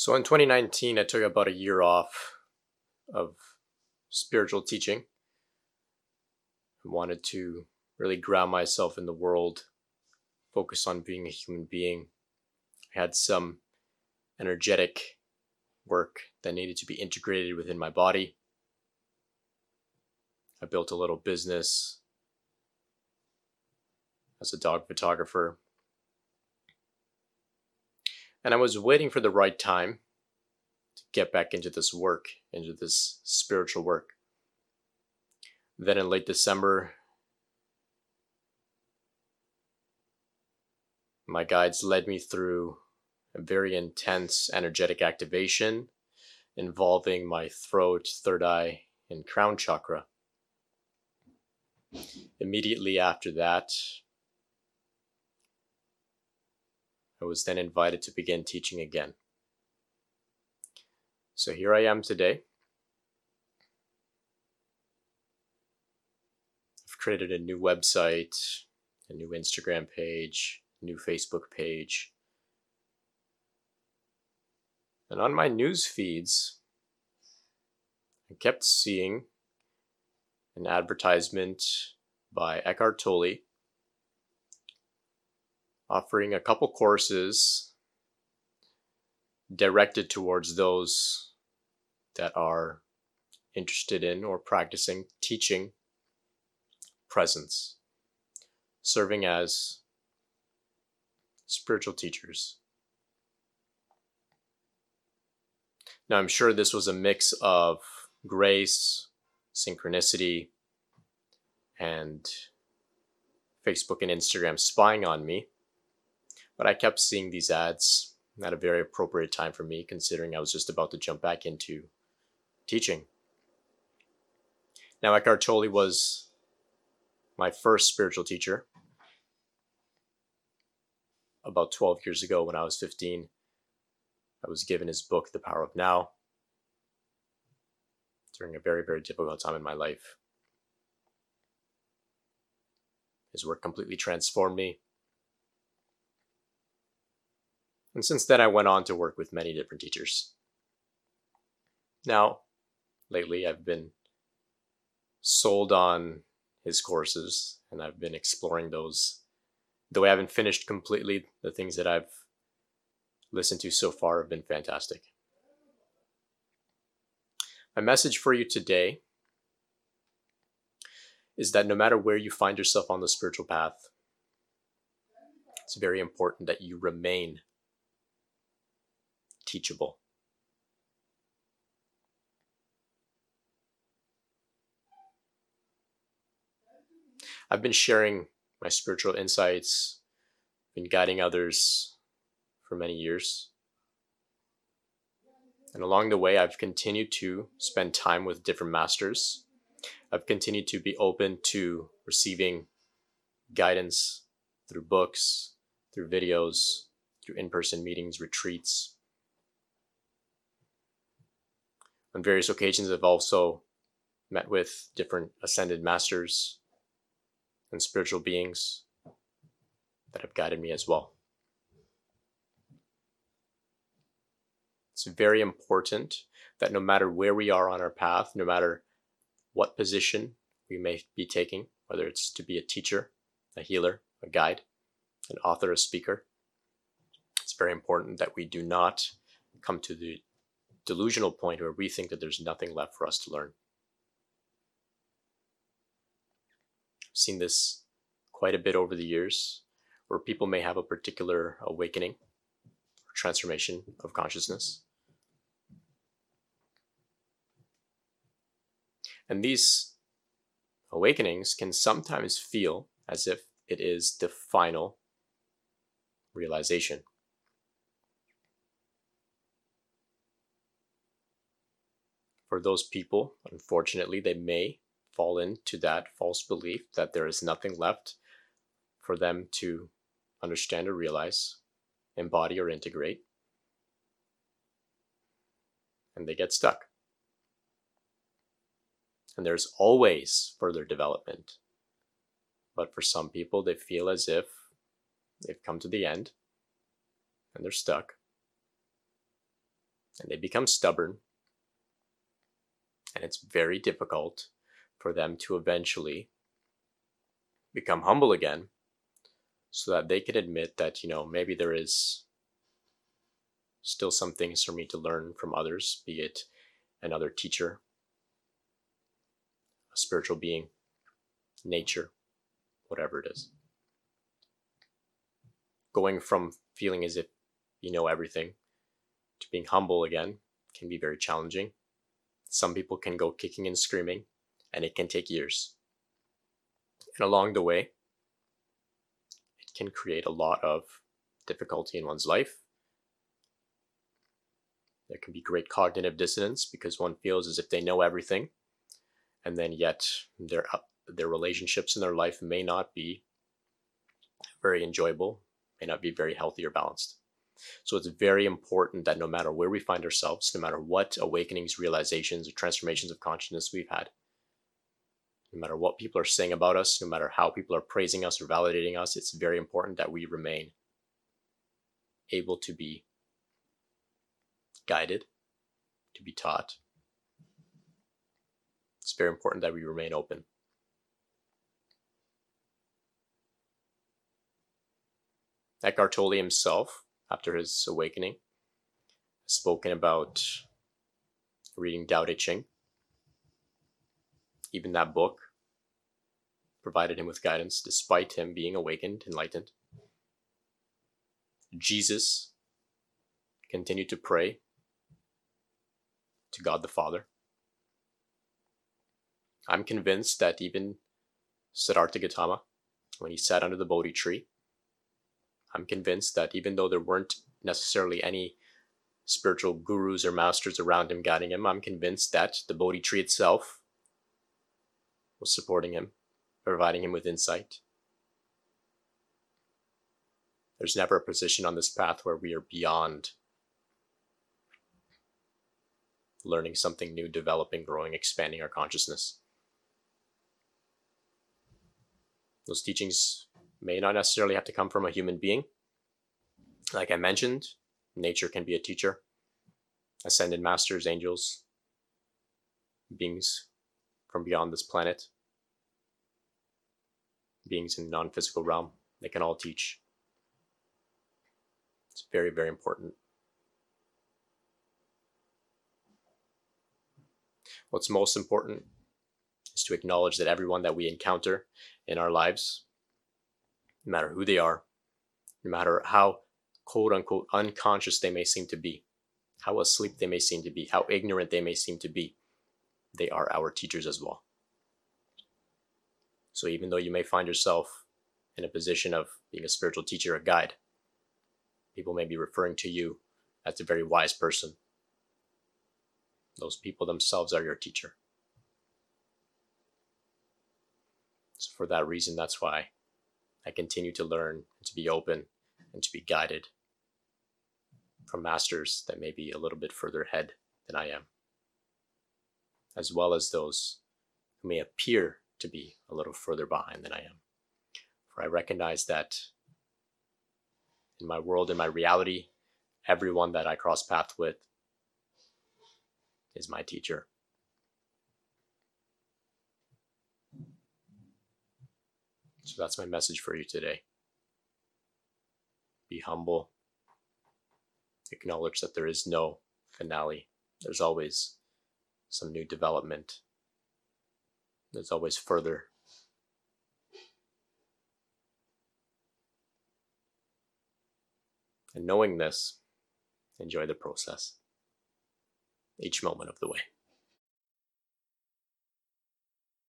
So in 2019, I took about a year off of spiritual teaching. I wanted to really ground myself in the world, focus on being a human being. I had some energetic work that needed to be integrated within my body. I built a little business as a dog photographer. And I was waiting for the right time to get back into this work, into this spiritual work. Then in late December, my guides led me through a very intense energetic activation involving my throat, third eye, and crown chakra. Immediately after that, I was then invited to begin teaching again. So here I am today. I've created a new website, a new Instagram page, new Facebook page. And on my news feeds, I kept seeing an advertisement by Eckhart Tolle offering a couple courses directed towards those that are interested in or practicing teaching presence, serving as spiritual teachers. Now, I'm sure this was a mix of grace, synchronicity, and Facebook and Instagram spying on me. But I kept seeing these ads at a very appropriate time for me, considering I was just about to jump back into teaching. Now, Eckhart Tolle was my first spiritual teacher about 12 years ago when I was 15. I was given his book, The Power of Now, during a very, very difficult time in my life. His work completely transformed me. And since then, I went on to work with many different teachers. Now, lately, I've been sold on his courses and I've been exploring those. Though I haven't finished completely, the things that I've listened to so far have been fantastic. My message for you today is that no matter where you find yourself on the spiritual path, it's very important that you remain teachable. I've been sharing my spiritual insights, been guiding others for many years. And along the way, I've continued to spend time with different masters. I've continued to be open to receiving guidance through books, through videos, through in person meetings, retreats. On various occasions, I've also met with different ascended masters and spiritual beings that have guided me as well. It's very important that no matter where we are on our path, no matter what position we may be taking, whether it's to be a teacher, a healer, a guide, an author, a speaker, it's very important that we do not come to the delusional point where we think that there's nothing left for us to learn. I've seen this quite a bit over the years where people may have a particular awakening or transformation of consciousness And these awakenings can sometimes feel as if it is the final realization. For those people, unfortunately, they may fall into that false belief that there is nothing left for them to understand or realize, embody or integrate. And they get stuck and there's always further development. But for some people, they feel as if they've come to the end and they're stuck. and they become stubborn. And it's very difficult for them to eventually become humble again so that they can admit that, you know, maybe there is still some things for me to learn from others, be it another teacher, a spiritual being, nature, whatever it is. Going from feeling as if you know everything to being humble again can be very challenging. Some people can go kicking and screaming, and it can take years. And along the way, it can create a lot of difficulty in one's life. There can be great cognitive dissonance because one feels as if they know everything, and then yet their uh, their relationships in their life may not be very enjoyable, may not be very healthy or balanced. So it's very important that no matter where we find ourselves, no matter what awakenings, realizations, or transformations of consciousness we've had, no matter what people are saying about us, no matter how people are praising us or validating us, it's very important that we remain able to be guided, to be taught. It's very important that we remain open. Eckhart Tolle himself after his awakening, spoken about reading Tao Te Ching. Even that book provided him with guidance despite him being awakened, enlightened. Jesus continued to pray to God the Father. I'm convinced that even Siddhartha Gautama, when he sat under the Bodhi tree, I'm convinced that even though there weren't necessarily any spiritual gurus or masters around him guiding him, I'm convinced that the Bodhi tree itself was supporting him, providing him with insight. There's never a position on this path where we are beyond learning something new, developing, growing, expanding our consciousness. Those teachings may not necessarily have to come from a human being. Like I mentioned, nature can be a teacher, ascended masters, angels, beings from beyond this planet, beings in the non physical realm. They can all teach. It's very, very important. What's most important is to acknowledge that everyone that we encounter in our lives no matter who they are, no matter how quote unquote unconscious they may seem to be, how asleep they may seem to be, how ignorant they may seem to be, they are our teachers as well. So even though you may find yourself in a position of being a spiritual teacher, a guide, people may be referring to you as a very wise person. Those people themselves are your teacher. So for that reason, that's why I continue to learn and to be open and to be guided from masters that may be a little bit further ahead than I am, as well as those who may appear to be a little further behind than I am. For I recognize that in my world, in my reality, everyone that I cross path with is my teacher. So that's my message for you today. Be humble. Acknowledge that there is no finale. There's always some new development. There's always further. And knowing this, enjoy the process each moment of the way.